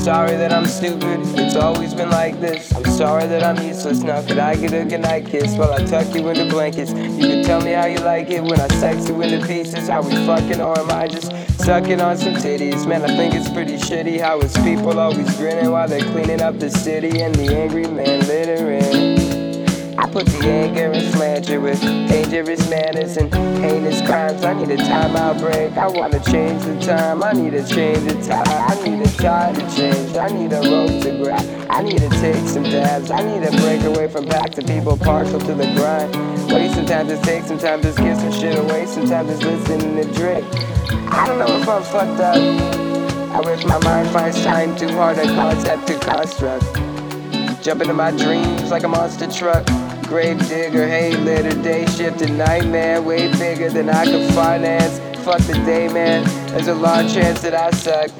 sorry that I'm stupid, it's always been like this. I'm sorry that I'm useless, now could I get a goodnight kiss while I tuck you into blankets? You can tell me how you like it when I sex you into pieces. How we fucking, or am I just sucking on some titties? Man, I think it's pretty shitty how it's people always grinning while they're cleaning up the city and the angry man littering. Put the anger and slander with dangerous manners and heinous crimes. I need a timeout break. I wanna change the time. I need to change the time. I need a tide to change. I need a rope to grab. I need to take some dabs. I need to break away from packs of people partial to the grind. Wait, sometimes it takes, sometimes it's give some shit away, sometimes it's listening to Drake. I don't know if I'm fucked up. I wish my mind finds time too hard to concept to construct. Jump into my dreams like a monster truck. Grave digger, hey, later day shift at nightmare. Way bigger than I could finance. Fuck the day, man. There's a large chance that I suck.